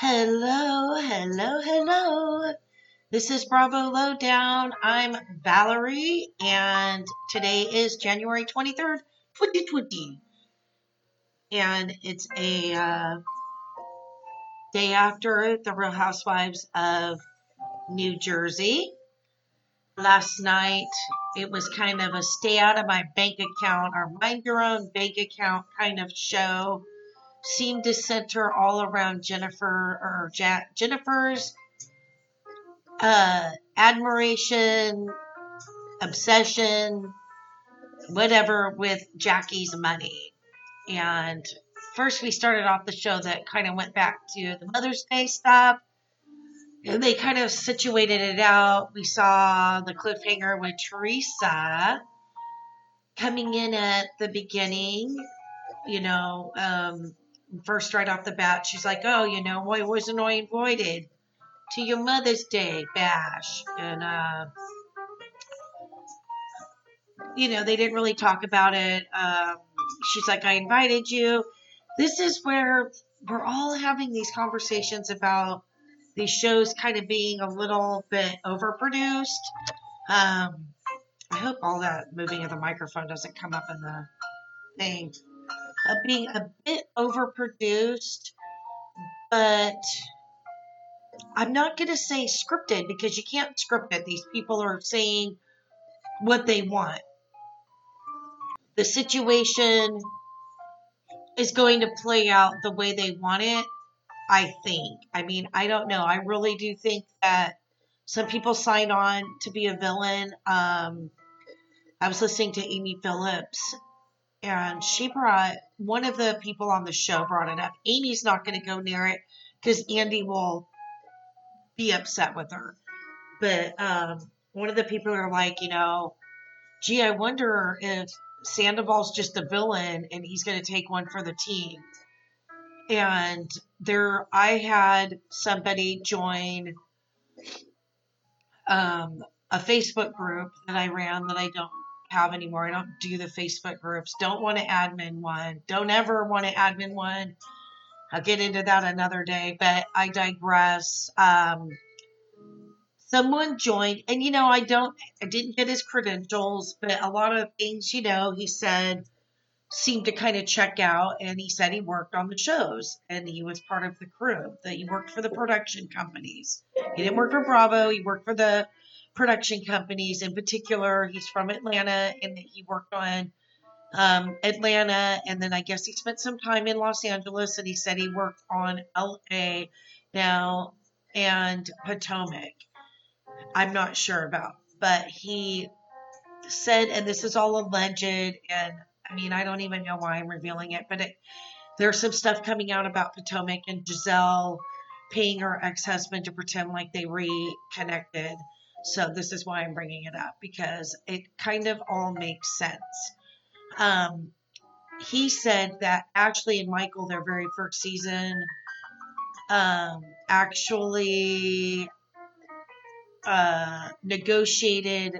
Hello, hello, hello. This is Bravo Lowdown. I'm Valerie, and today is January 23rd, 2020. And it's a uh, day after the Real Housewives of New Jersey. Last night, it was kind of a stay out of my bank account or mind your own bank account kind of show seemed to center all around Jennifer or Jennifer's uh, admiration, obsession, whatever with Jackie's money. And first, we started off the show that kind of went back to the Mother's Day stuff. And they kind of situated it out. We saw the cliffhanger with Teresa coming in at the beginning, you know, um, first right off the bat, she's like, "Oh, you know, why wasn't I invited to your Mother's Day bash?" And uh, you know, they didn't really talk about it. Um, she's like, "I invited you." This is where we're all having these conversations about these shows kind of being a little bit overproduced. Um, I hope all that moving of the microphone doesn't come up in the thing being a bit overproduced, but I'm not going to say scripted because you can't script it. These people are saying what they want. The situation is going to play out the way they want it, I think. I mean, I don't know. I really do think that some people sign on to be a villain. Um, I was listening to Amy Phillips and she brought one of the people on the show brought it up. Amy's not going to go near it because Andy will be upset with her. But um, one of the people are like, you know, gee, I wonder if Sandoval's just a villain and he's going to take one for the team. And there, I had somebody join um, a Facebook group that I ran that I don't have anymore. I don't do the Facebook groups. Don't want to admin one. Don't ever want to admin one. I'll get into that another day, but I digress. Um, someone joined, and you know, I don't, I didn't get his credentials, but a lot of things, you know, he said seemed to kind of check out. And he said he worked on the shows and he was part of the crew, that he worked for the production companies. He didn't work for Bravo, he worked for the production companies. In particular, he's from Atlanta and he worked on um, Atlanta, and then I guess he spent some time in Los Angeles, and he said he worked on LA now and Potomac. I'm not sure about, but he said, and this is all alleged, and I mean, I don't even know why I'm revealing it, but it, there's some stuff coming out about Potomac and Gizelle paying her ex husband to pretend like they reconnected. So this is why I'm bringing it up because it kind of all makes sense. Um, he said that Ashley and Michael, their very first season, um, actually uh, negotiated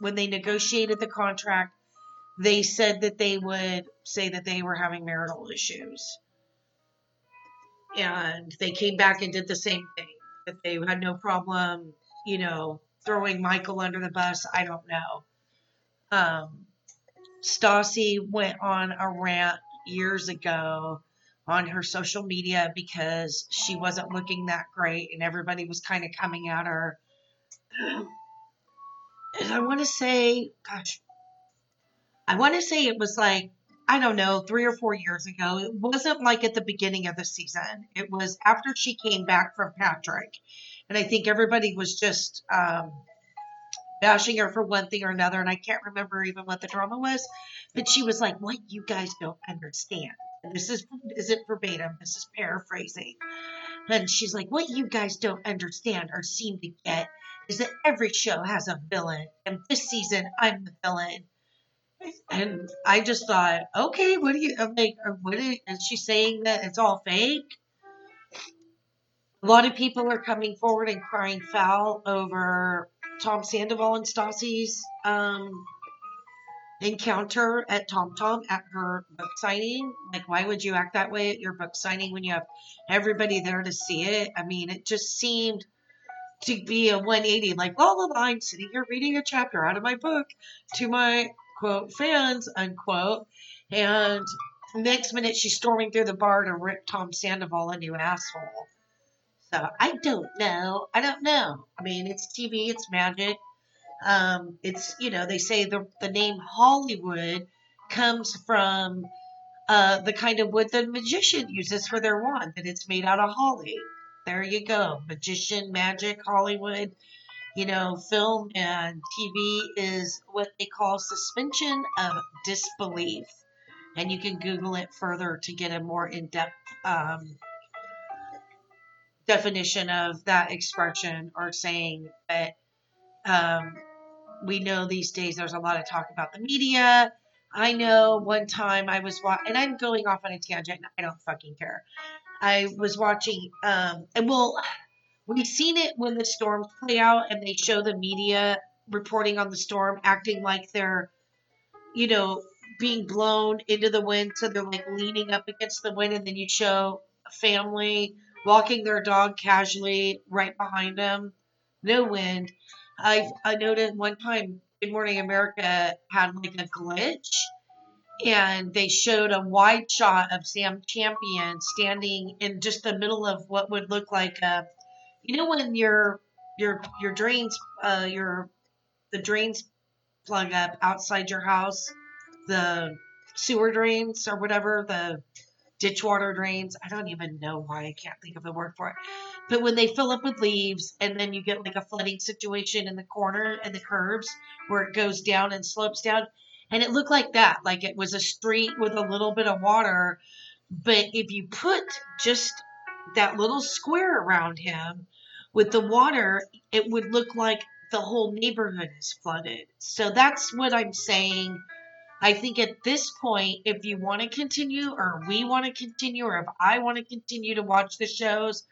when they negotiated the contract. They said that they would say that they were having marital issues, and they came back and did the same thing. That they had no problem, you know, throwing Michael under the bus. I don't know. Um, Stassi went on a rant years ago on her social media because she wasn't looking that great and everybody was kind of coming at her. And I want to say, gosh, I want to say it was like, I don't know, three or four years ago. It wasn't like at the beginning of the season, it was after she came back from Patrick. And I think everybody was just um, bashing her for one thing or another. And I can't remember even what the drama was, but she was like, What you guys don't understand. And this is isn't verbatim, this is paraphrasing. And she's like, What you guys don't understand or seem to get is that every show has a villain. And this season, I'm the villain. And I just thought, okay, what are you I'm like? What are, is she saying that it's all fake? A lot of people are coming forward and crying foul over Tom Sandoval and Stassi's um, encounter at Tom Tom at her book signing. Like, why would you act that way at your book signing when you have everybody there to see it? I mean, it just seemed to be a 180. Like, la la I'm sitting here reading a chapter out of my book to my quote fans, unquote. And next minute, she's storming through the bar to rip Tom Sandoval a new asshole. So I don't know. I don't know. I mean, it's TV, it's magic. Um, it's you know they say the the name Hollywood comes from uh, the kind of wood the magician uses for their wand, that it's made out of holly. There you go, magician, magic, Hollywood. You know, film and TV is what they call suspension of disbelief, and you can Google it further to get a more in depth. Um, definition of that expression or saying that um, we know these days there's a lot of talk about the media. I know one time I was watching, and I'm going off on a tangent. I don't fucking care. I was watching, um, and well, we've seen it when the storms play out and they show the media reporting on the storm, acting like they're, you know, being blown into the wind. So they're like leaning up against the wind, and then you show a family walking their dog casually right behind them, no wind. I I noted one time Good Morning America had like a glitch and they showed a wide shot of Sam Champion standing in just the middle of what would look like a you know when your your your drains uh your the drains plug up outside your house the sewer drains or whatever the ditch water drains I don't even know why I can't think of the word for it but when they fill up with leaves and then you get like a flooding situation in the corner and the curves where it goes down and slopes down. And it looked like that, like it was a street with a little bit of water. But if you put just that little square around him with the water, it would look like the whole neighborhood is flooded. So that's what I'm saying. I think at this point, if you want to continue, or we want to continue, or if I want to continue to watch the shows,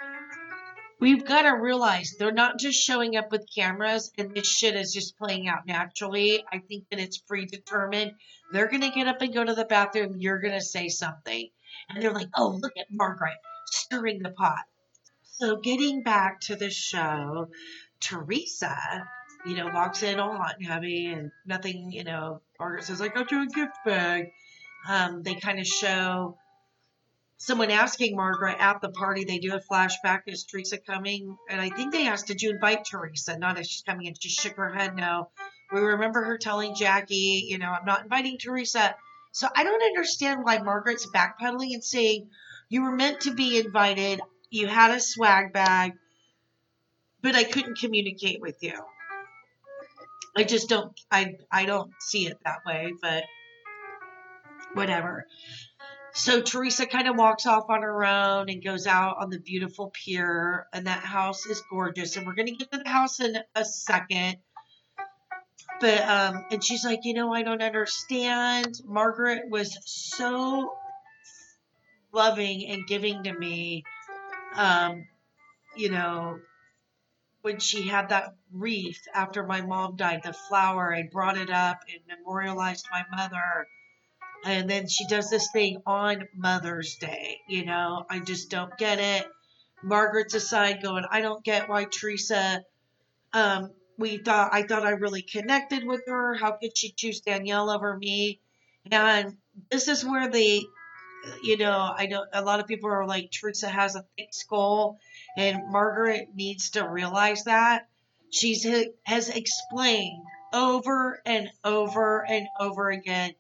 we've got to realize they're not just showing up with cameras and this shit is just playing out naturally. I think that it's predetermined. They're going to get up and go to the bathroom. You're going to say something. And they're like, oh, look at Margaret stirring the pot. So, getting back to the show, Teresa, you know, walks in all hot and heavy and nothing, you know, Margaret says, I got you a gift bag. Um, they kind of show someone asking Margaret at the party, they do a flashback. Is Teresa coming? And I think they asked, Did you invite Teresa? Not as she's coming. And she shook her head no. We remember her telling Jackie, you know, I'm not inviting Teresa. So I don't understand why Margaret's backpedaling and saying, You were meant to be invited. You had a swag bag, but I couldn't communicate with you. I just don't I I don't see it that way, but whatever. So Teresa kind of walks off on her own and goes out on the beautiful pier, and that house is gorgeous. And we're gonna get to the house in a second. But um, and she's like, you know, I don't understand. Margaret was so loving and giving to me. Um, you know, when she had that wreath after my mom died, the flower, I brought it up and memorialized my mother and then she does this thing on Mother's Day. You know, I just don't get it. Margaret's aside going, I don't get why Teresa. Um, we thought I thought I really connected with her. How could she choose Danielle over me? And this is where the, you know, I know a lot of people are like Teresa has a thick skull, and Margaret needs to realize that. She's has explained over and over and over again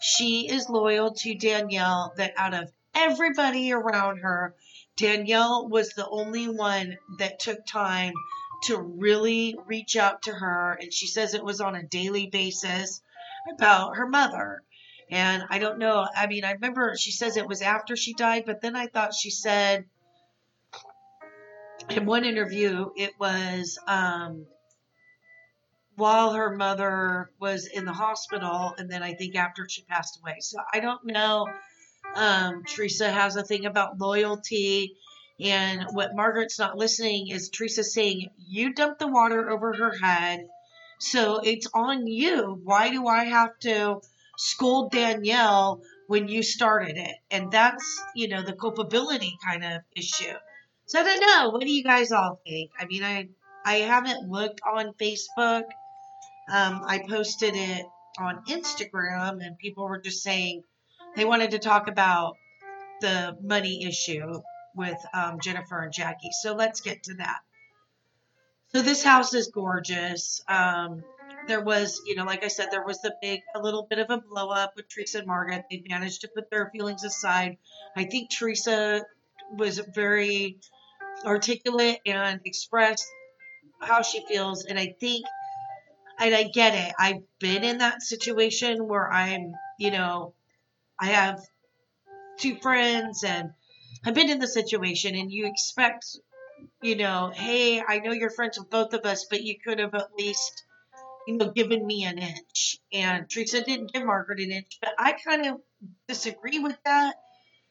she is loyal to Danielle, that out of everybody around her, Danielle was the only one that took time to really reach out to her. And she says it was on a daily basis about her mother. And I don't know. I mean, I remember she says it was after she died, but then I thought she said in one interview it was um, while her mother was in the hospital, and then I think after she passed away. So I don't know. Um, Teresa has a thing about loyalty. And what Margaret's not listening is Teresa saying, You dumped the water over her head. So it's on you. Why do I have to scold Danielle when you started it? And that's, you know, the culpability kind of issue. So I don't know. What do you guys all think? I mean, I I haven't looked on Facebook. Um, I posted it on Instagram, and people were just saying they wanted to talk about the money issue with um, Jennifer and Jackie. So let's get to that. So this house is gorgeous. Um, there was, you know, like I said, there was the big, a little bit of a blow up with Teresa and Margaret. They managed to put their feelings aside. I think Teresa was very articulate and express how she feels. And I think, and I get it. I've been in that situation where I'm, you know, I have two friends and I've been in the situation and you expect, you know, hey, I know you're friends with both of us, but you could have at least, you know, given me an inch. And Teresa didn't give Margaret an inch, but I kind of disagree with that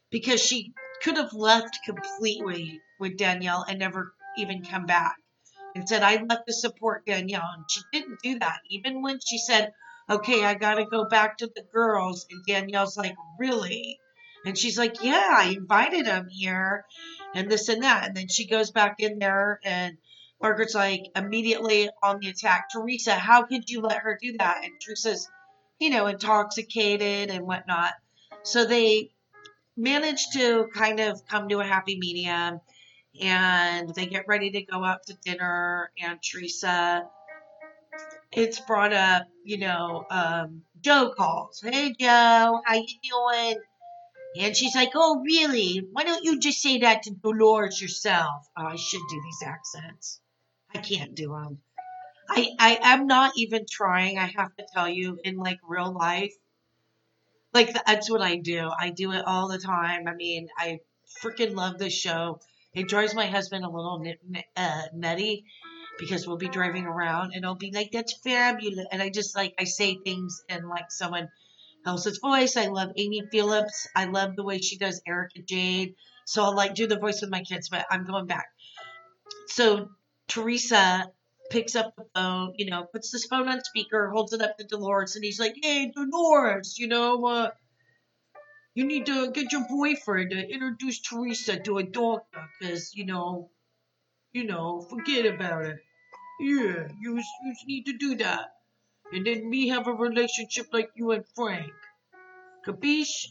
because she could have left completely with Danielle and never even come back and said, I'd love to support Danielle. And she didn't do that. Even when she said, okay, I got to go back to the girls. And Danielle's like, really? And she's like, yeah, I invited them here and this and that. And then she goes back in there and Margaret's like immediately on the attack. Teresa, how could you let her do that? And Teresa's, you know, intoxicated and whatnot. So they managed to kind of come to a happy medium and they get ready to go out to dinner and Teresa it's brought up, you know, um, Joe calls. Hey Joe, how you doing? And she's like, Oh really? Why don't you just say that to Dolores yourself? Oh, I should do these accents. I can't do them. I, I am not even trying, I have to tell you, in like real life. Like that's what I do. I do it all the time. I mean, I freaking love this show. It drives my husband a little uh, nutty because we'll be driving around and I'll be like, "That's fabulous," and I just like I say things in like someone else's voice. I love Amy Phillips. I love the way she does Erika Jayne. So I'll like do the voice with my kids, but I'm going back. So Teresa picks up the phone, you know, puts this phone on speaker, holds it up to Dolores, and he's like, "Hey, Dolores, you know, uh, you need to get your boyfriend to introduce Teresa to a doctor because, you know, you know, forget about it. Yeah, you, you need to do that. And then me have a relationship like you and Frank. Capiche?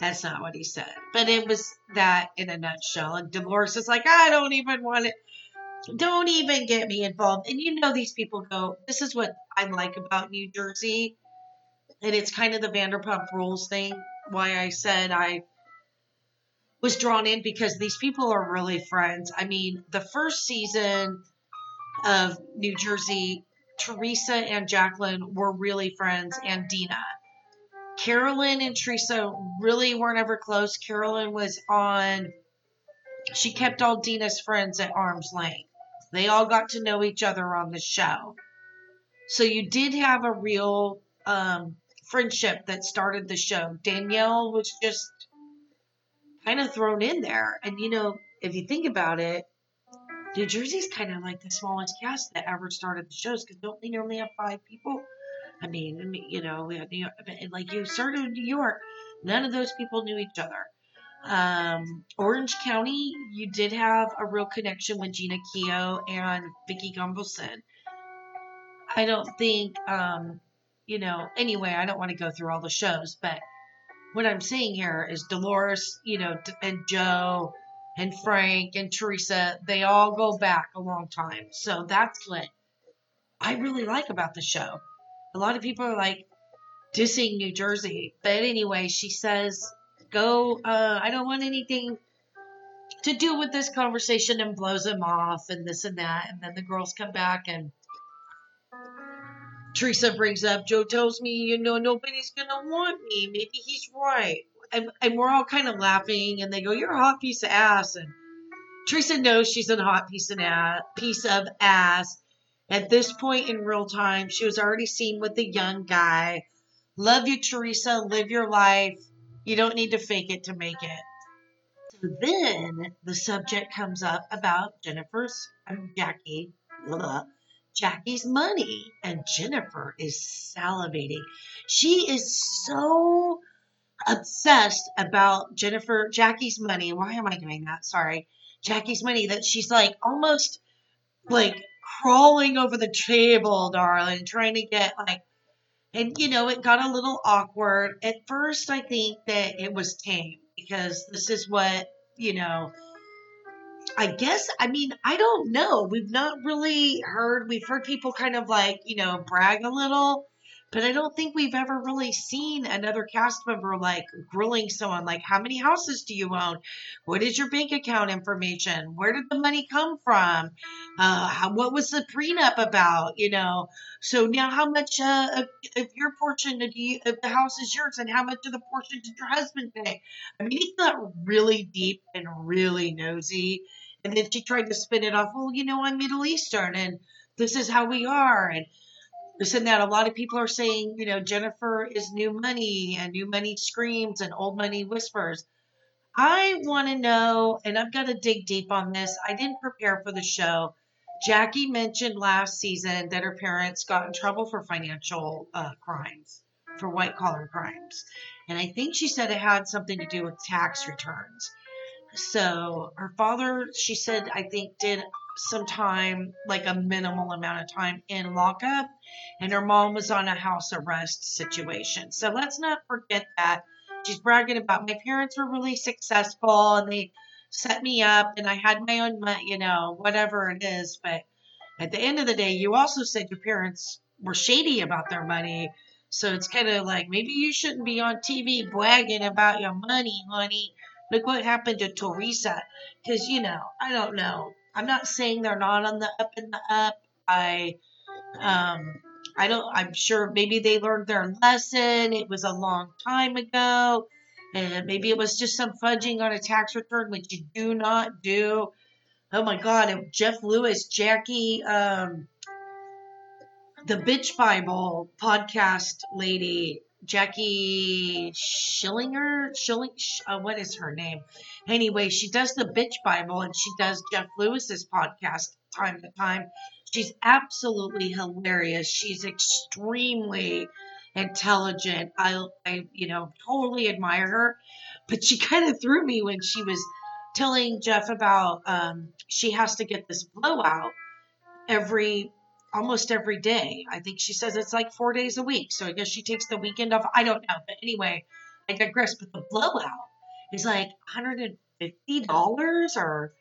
That's not what he said. But it was that in a nutshell. And Dolores is like, I don't even want it. Don't even get me involved. And you know, these people go, this is what I like about New Jersey. And it's kind of the Vanderpump Rules thing why I said I was drawn in because these people are really friends. I mean, the first season of New Jersey, Teresa and Jacqueline were really friends, and Dina. Carolyn and Teresa really weren't ever close. Carolyn was on, she kept all Dina's friends at arm's length. They all got to know each other on the show. So you did have a real um, friendship that started the show. Danielle was just kind of thrown in there. And, you know, if you think about it, New Jersey's kind of like the smallest cast that ever started the shows because don't they normally have five people? I mean, you know, we had New York, like you started in New York, none of those people knew each other. Um, Orange County, you did have a real connection with Jeana Keough and Vicki Gunvalson. I don't think um, you know, anyway, I don't want to go through all the shows, but what I'm seeing here is Dolores, you know, and Joe and Frank and Teresa, they all go back a long time. So that's what I really like about the show. A lot of people are like dissing New Jersey, but anyway, she says, go, uh, I don't want anything to do with this conversation and blows him off and this and that. And then the girls come back and Teresa brings up, Joe tells me, you know, nobody's going to want me. Maybe he's right. And, and we're all kind of laughing, and they go, You're a hot piece of ass. And Teresa knows she's a hot piece of, ass, piece of ass. At this point in real time, she was already seen with the young guy. Love you, Teresa. Live your life. You don't need to fake it to make it. So then the subject comes up about Jennifer's, um, Jackie, blah, Jackie's money. And Jennifer is salivating. She is so obsessed about Jennifer, Jackie's money. Why am I doing that? Sorry. Jackie's money that she's like almost like crawling over the table, darling, trying to get like, and you know, it got a little awkward. At first, I think that it was tame because this is what, you know, I guess, I mean, I don't know. We've not really heard, we've heard people kind of like, you know, brag a little but I don't think we've ever really seen another cast member like grilling someone like, how many houses do you own? What is your bank account information? Where did the money come from? Uh, how, what was the prenup about? You know, so now how much uh, of, of your portion of, you, of the house is yours and how much of the portion did your husband pay? I mean, he got really deep and really nosy. And then she tried to spin it off, well, you know, I'm Middle Eastern and this is how we are. And Listen, that a lot of people are saying, you know, Jennifer is new money and new money screams and old money whispers. I want to know, and I've got to dig deep on this. I didn't prepare for the show. Jackie mentioned last season that her parents got in trouble for financial uh, crimes, for white collar crimes. And I think she said it had something to do with tax returns. So her father, she said, I think did some time, like a minimal amount of time in lockup, and her mom was on a house arrest situation. So let's not forget that. She's bragging about my parents were really successful and they set me up and I had my own you know, whatever it is. But at the end of the day, you also said your parents were shady about their money. So it's kind of like maybe you shouldn't be on TV bragging about your money, honey. Look what happened to Teresa. Because, you know, I don't know. I'm not saying they're not on the up and the up. I, um, I don't, I'm sure maybe they learned their lesson. It was a long time ago. And maybe it was just some fudging on a tax return, which you do not do. Oh my God. Jeff Lewis, Jackie, um, the Bitch Bible podcast lady Jackie Schillinger, Schilling, uh, what is her name? Anyway, she does the Bitch Bible and she does Jeff Lewis's podcast time to time. She's absolutely hilarious. She's extremely intelligent. I, I, you know, totally admire her. But she kind of threw me when she was telling Jeff about um, she has to get this blowout every almost every day. I think she says it's like four days a week. So I guess she takes the weekend off. I don't know. But anyway, I digress. But the blowout is like $150 or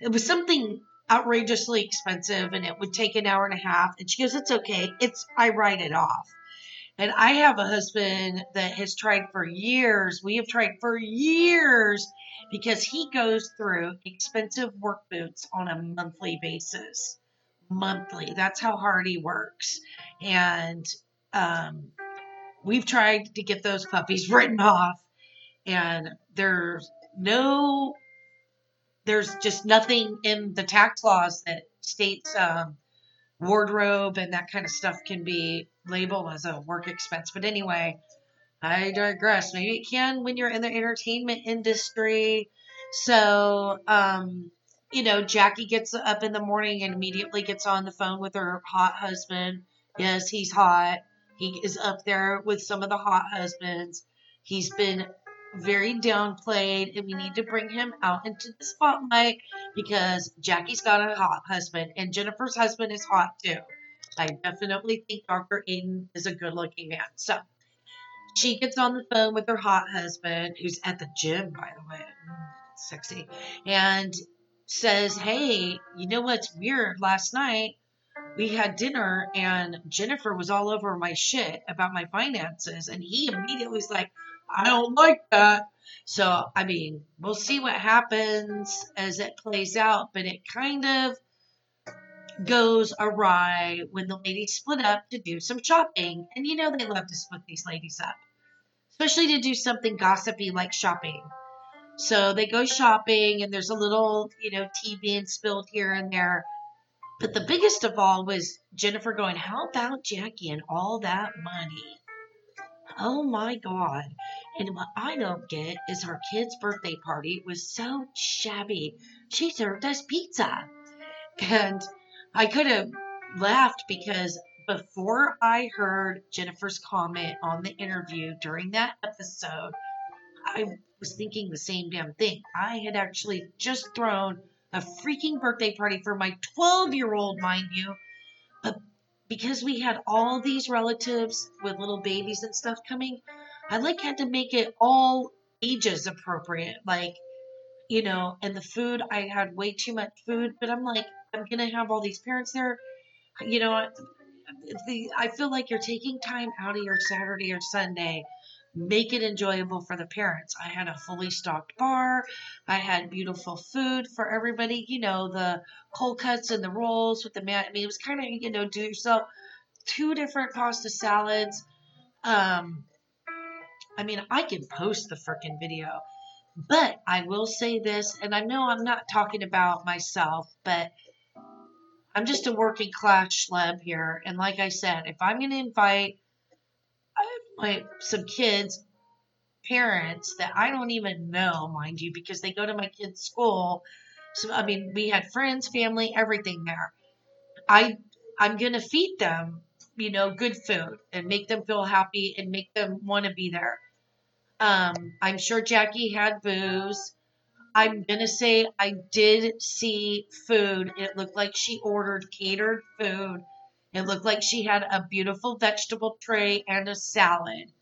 it was something outrageously expensive and it would take an hour and a half. And she goes, It's okay. It's I write it off. And I have a husband that has tried for years. We have tried for years because he goes through expensive work boots on a monthly basis monthly. That's how hard he works. And um, we've tried to get those puppies written off, and there's no, there's just nothing in the tax laws that states um, wardrobe and that kind of stuff can be labeled as a work expense. But anyway, I digress. Maybe it can when you're in the entertainment industry. So, um, you know, Jackie gets up in the morning and immediately gets on the phone with her hot husband. Yes, he's hot. He is up there with some of the hot husbands. He's been very downplayed, and we need to bring him out into the spotlight because Jackie's got a hot husband, and Jennifer's husband is hot too. I definitely think Dr. Aydin is a good looking man. So she gets on the phone with her hot husband, who's at the gym, by the way. Mm, sexy. And says, Hey, you know what's weird? Last night we had dinner and Jennifer was all over my shit about my finances. And he immediately was like, I don't like that. So, I mean, we'll see what happens as it plays out, but it kind of goes awry when the ladies split up to do some shopping. And you know, they love to split these ladies up, especially to do something gossipy like shopping. So they go shopping, and there's a little, you know, tea being spilled here and there. But the biggest of all was Jennifer going, How about Jackie and all that money? Oh my God. And what I don't get is her kid's birthday party was so shabby. She served us pizza. And I could have laughed because before I heard Jennifer's comment on the interview during that episode, I was thinking the same damn thing. I had actually just thrown a freaking birthday party for my 12 year old, mind you. But because we had all these relatives with little babies and stuff coming, I like had to make it all ages appropriate. Like, you know, and the food, I had way too much food, but I'm like, I'm going to have all these parents there. You know, the, I feel like you're taking time out of your Saturday or Sunday make it enjoyable for the parents. I had a fully stocked bar. I had beautiful food for everybody. You know, the cold cuts and the rolls with the mat. I mean, it was kind of, you know, do yourself two different pasta salads. Um, I mean, I can post the freaking video, but I will say this, and I know I'm not talking about myself, but I'm just a working class schlub here. And like I said, if I'm going to invite my some kids parents that I don't even know, mind you, because they go to my kids' school. So I mean, we had friends, family, everything there. I I'm gonna feed them, you know, good food and make them feel happy and make them want to be there. Um, I'm sure Jackie had booze. I'm gonna say I did see food. It looked like she ordered catered food it looked like she had a beautiful vegetable tray and a salad.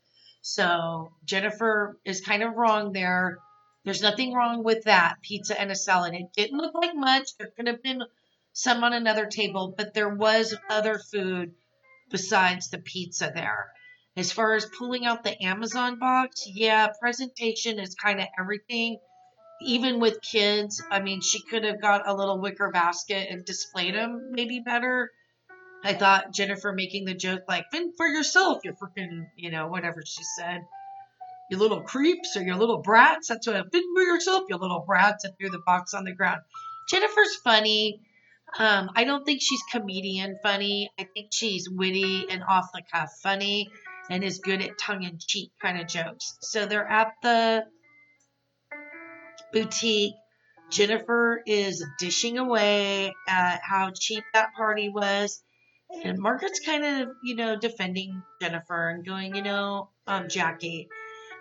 So Jennifer is kind of wrong there. There's nothing wrong with that pizza and a salad. It didn't look like much. There could have been some on another table, but there was other food besides the pizza there. As far as pulling out the Amazon box, yeah, presentation is kind of everything. Even with kids, I mean, she could have got a little wicker basket and displayed them maybe better. I thought Jennifer making the joke like, fend for yourself, you freaking, you know, whatever she said. You little creeps or your little brats. That's what I fend for yourself, you little brats, and threw the box on the ground. Jennifer's funny. Um, I don't think she's comedian funny. I think she's witty and off the cuff funny and is good at tongue in cheek kind of jokes. So they're at the boutique. Jennifer is dishing away at how cheap that party was and Margaret's kind of, you know, defending Jennifer and going, you know, um, Jackie.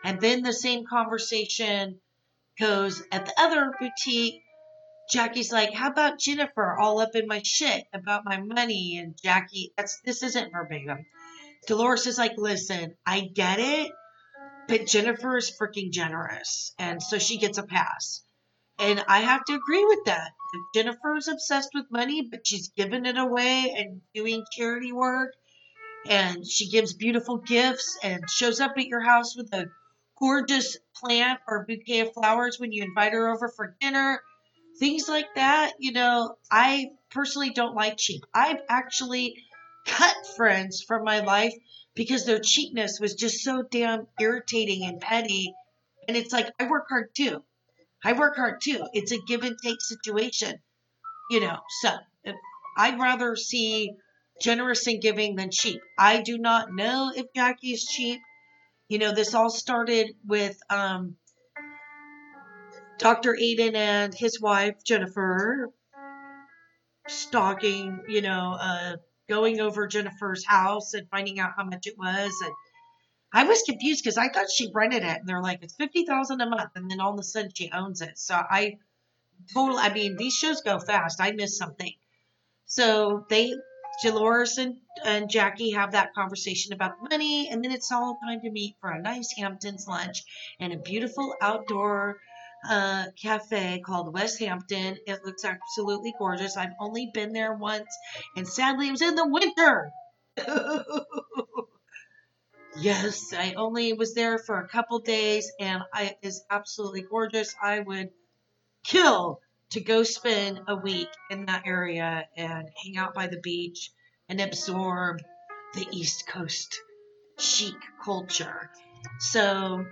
And then the same conversation goes at the other boutique. Jackie's like, "How about Jennifer all up in my shit about my money?" And Jackie, that's this isn't verbatim. Dolores is like, "Listen, I get it, but Jennifer is freaking generous, and so she gets a pass." And I have to agree with that. Jennifer is obsessed with money, but she's giving it away and doing charity work. And she gives beautiful gifts and shows up at your house with a gorgeous plant or bouquet of flowers when you invite her over for dinner. Things like that. You know, I personally don't like cheap. I've actually cut friends from my life because their cheapness was just so damn irritating and petty. And it's like, I work hard too. I work hard too. It's a give and take situation, you know. So I'd rather see generous and giving than cheap. I do not know if Jackie is cheap. You know, this all started with um, Dr. Aydin and his wife Jennifer stalking, you know, uh, going over Jennifer's house and finding out how much it was and I was confused because I thought she rented it, and they're like, it's fifty thousand a month, and then all of a sudden she owns it. So I totally, I mean, these shows go fast. I missed something. So they, Dolores and, and Jackie have that conversation about money, and then it's all time to meet for a nice Hamptons lunch and a beautiful outdoor uh, cafe called West Hampton. It looks absolutely gorgeous. I've only been there once, and sadly, it was in the winter. Yes, I only was there for a couple days and I is absolutely gorgeous. I would kill to go spend a week in that area and hang out by the beach and absorb the East Coast chic culture. So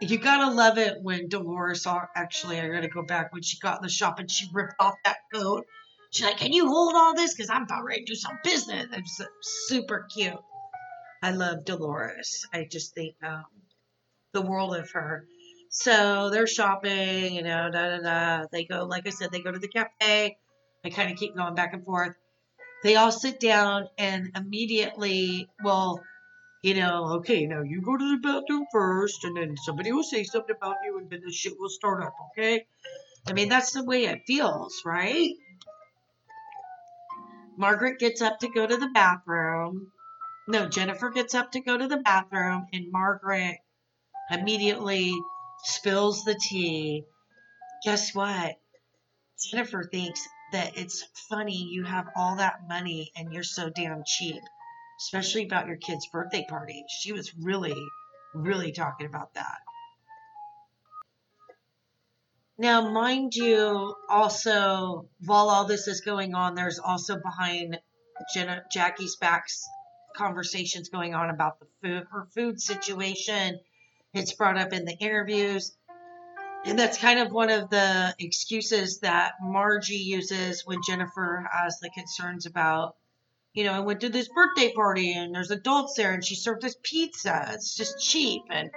you gotta love it when Dolores actually I gotta go back when she got in the shop and she ripped off that coat. She's like, Can you hold all this? Because I'm about ready to do some business. It's super cute. I love Dolores. I just think um, the world of her. So they're shopping, you know, da da da. They go, like I said, they go to the cafe. I kind of keep going back and forth. they all sit down and immediately well, you know, okay, now you go to the bathroom first, and then somebody will say something about you, and then the shit will start up, okay? I mean, that's the way it feels, right? Margaret gets up to go to the bathroom. No, Jennifer gets up to go to the bathroom, and Margaret immediately spills the tea. Guess what? Jennifer thinks that it's funny you have all that money and you're so damn cheap, especially about your kid's birthday party. She was really, really talking about that. Now, mind you, also, while all this is going on, there's also behind Jenna, Jackie's backs conversations going on about the food, her food situation. It's brought up in the interviews. And that's kind of one of the excuses that Margie uses when Jennifer has the concerns about, you know, I went to this birthday party and there's adults there and she served us pizza. It's just cheap. And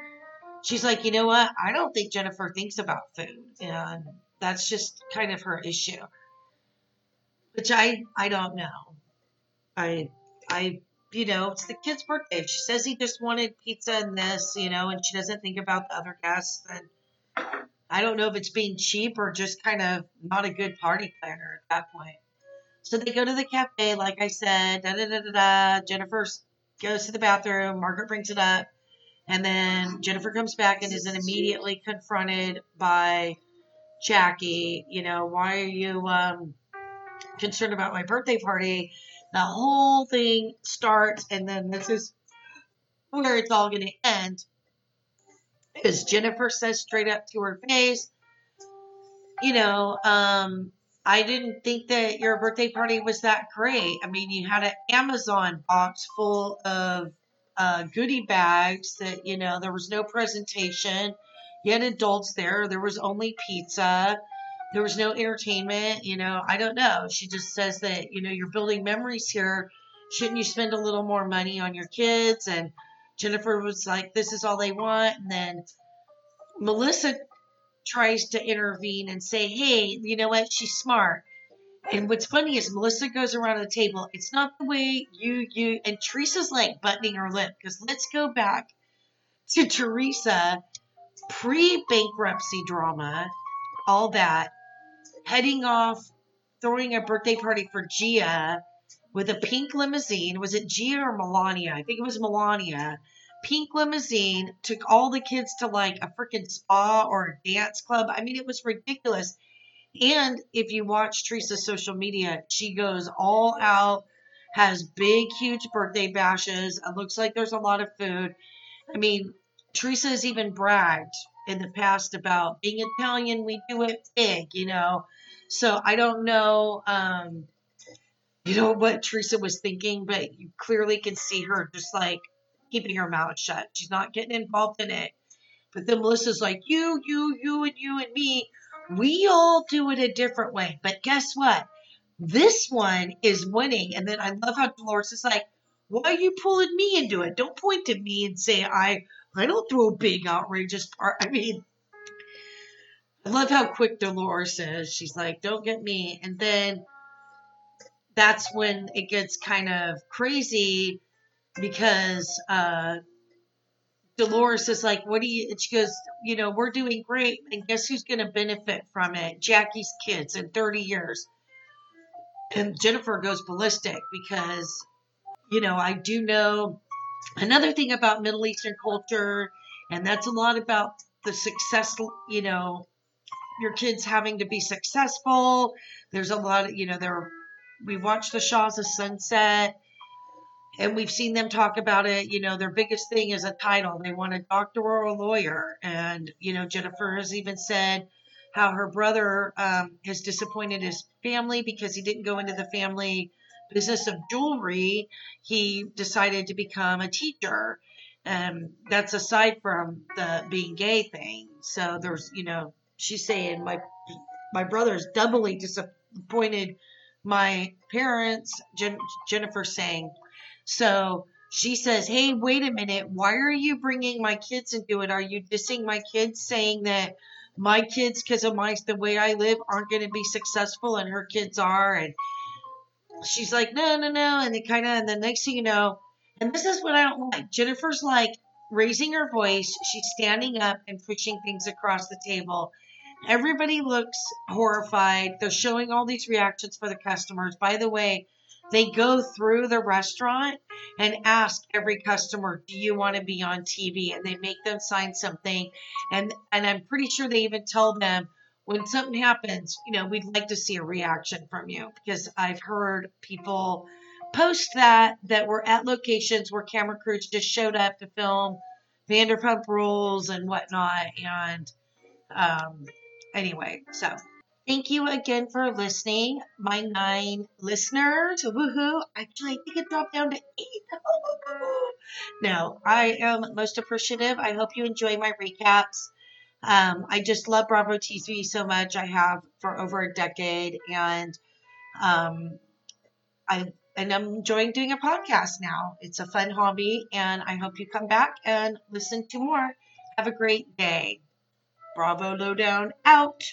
she's like, you know what? I don't think Jennifer thinks about food. And that's just kind of her issue. Which I I don't know. I I you know, it's the kid's birthday. She says he just wanted pizza and this, you know, and she doesn't think about the other guests, then I don't know if it's being cheap or just kind of not a good party planner at that point. So they go to the cafe, like I said, da da da da da. Jennifer goes to the bathroom, Margaret brings it up, and then Jennifer comes back and is immediately confronted by Jackie. You know, why are you um, concerned about my birthday party? The whole thing starts, and then this is where it's all going to end. Because Jennifer says straight up to her face, you know, um, I didn't think that your birthday party was that great. I mean, you had an Amazon box full of uh, goodie bags that, you know, there was no presentation. You had adults there. There was only pizza. There was no entertainment. You know, I don't know. She just says that, you know, you're building memories here. Shouldn't you spend a little more money on your kids? And Jennifer was like, this is all they want. And then Melissa tries to intervene and say, hey, you know what? She's smart. And what's funny is Melissa goes around the table. It's not the way you you and Teresa's like buttoning her lip because let's go back to Teresa pre bankruptcy drama, all that, heading off, throwing a birthday party for Gia with a pink limousine. Was it Gia or Milania? I think it was Milania. Pink limousine took all the kids to like a freaking spa or a dance club. I mean, it was ridiculous. And if you watch Teresa's social media, she goes all out, has big, huge birthday bashes. It looks like there's a lot of food. I mean, Teresa has even bragged in the past about being Italian, we do it big, you know. So I don't know. Um, you know what Teresa was thinking, but you clearly can see her just like keeping her mouth shut. She's not getting involved in it. But then Melissa's like, you, you, you, and you and me, we all do it a different way. But guess what? This one is winning. And then I love how Dolores is like, why are you pulling me into it? Don't point to me and say I I don't throw a big outrageous part. I mean, I love how quick Dolores is. She's like, don't get me. And then that's when it gets kind of crazy because uh, Dolores is like, what do you, she goes, you know, we're doing great. And guess who's going to benefit from it? Jackie's kids in 30 years. And Jennifer goes ballistic because, you know, I do know another thing about Middle Eastern culture, and that's a lot about the success, you know, your kids having to be successful. There's a lot of, you know, there are we watched the Shahs of Sunset and we've seen them talk about it. You know, their biggest thing is a title. They want a doctor or a lawyer. And, you know, Jennifer has even said how her brother um, has disappointed his family because he didn't go into the family business of jewelry. He decided to become a teacher. And that's aside from the being gay thing. So there's, you know, she's saying my my brother's doubly disappointed my parents. Jen, Jennifer saying, so she says, Hey, wait a minute. Why are you bringing my kids into it? Are you dissing my kids, saying that my kids, because of my the way I live, aren't going to be successful and her kids are? And she's like, no, no, no. And they kind of, and the next thing you know, and this is what I don't like. Jennifer's like raising her voice. She's standing up and pushing things across the table. Everybody looks horrified. They're showing all these reactions for the customers. By the way, they go through the restaurant and ask every customer, "Do you want to be on TV?" And they make them sign something. And and I'm pretty sure they even tell them when something happens, you know, we'd like to see a reaction from you because I've heard people post that that were at locations where camera crews just showed up to film Vanderpump Rules and whatnot. And um, anyway, so thank you again for listening, my nine listeners. Woohoo! Actually, I think it dropped down to eight. now, I am most appreciative. I hope you enjoy my recaps. Um, I just love Bravo TV so much. I have for over a decade, and um, I and I'm enjoying doing a podcast now. It's a fun hobby, and I hope you come back and listen to more. Have a great day. Bravo Lowdown out.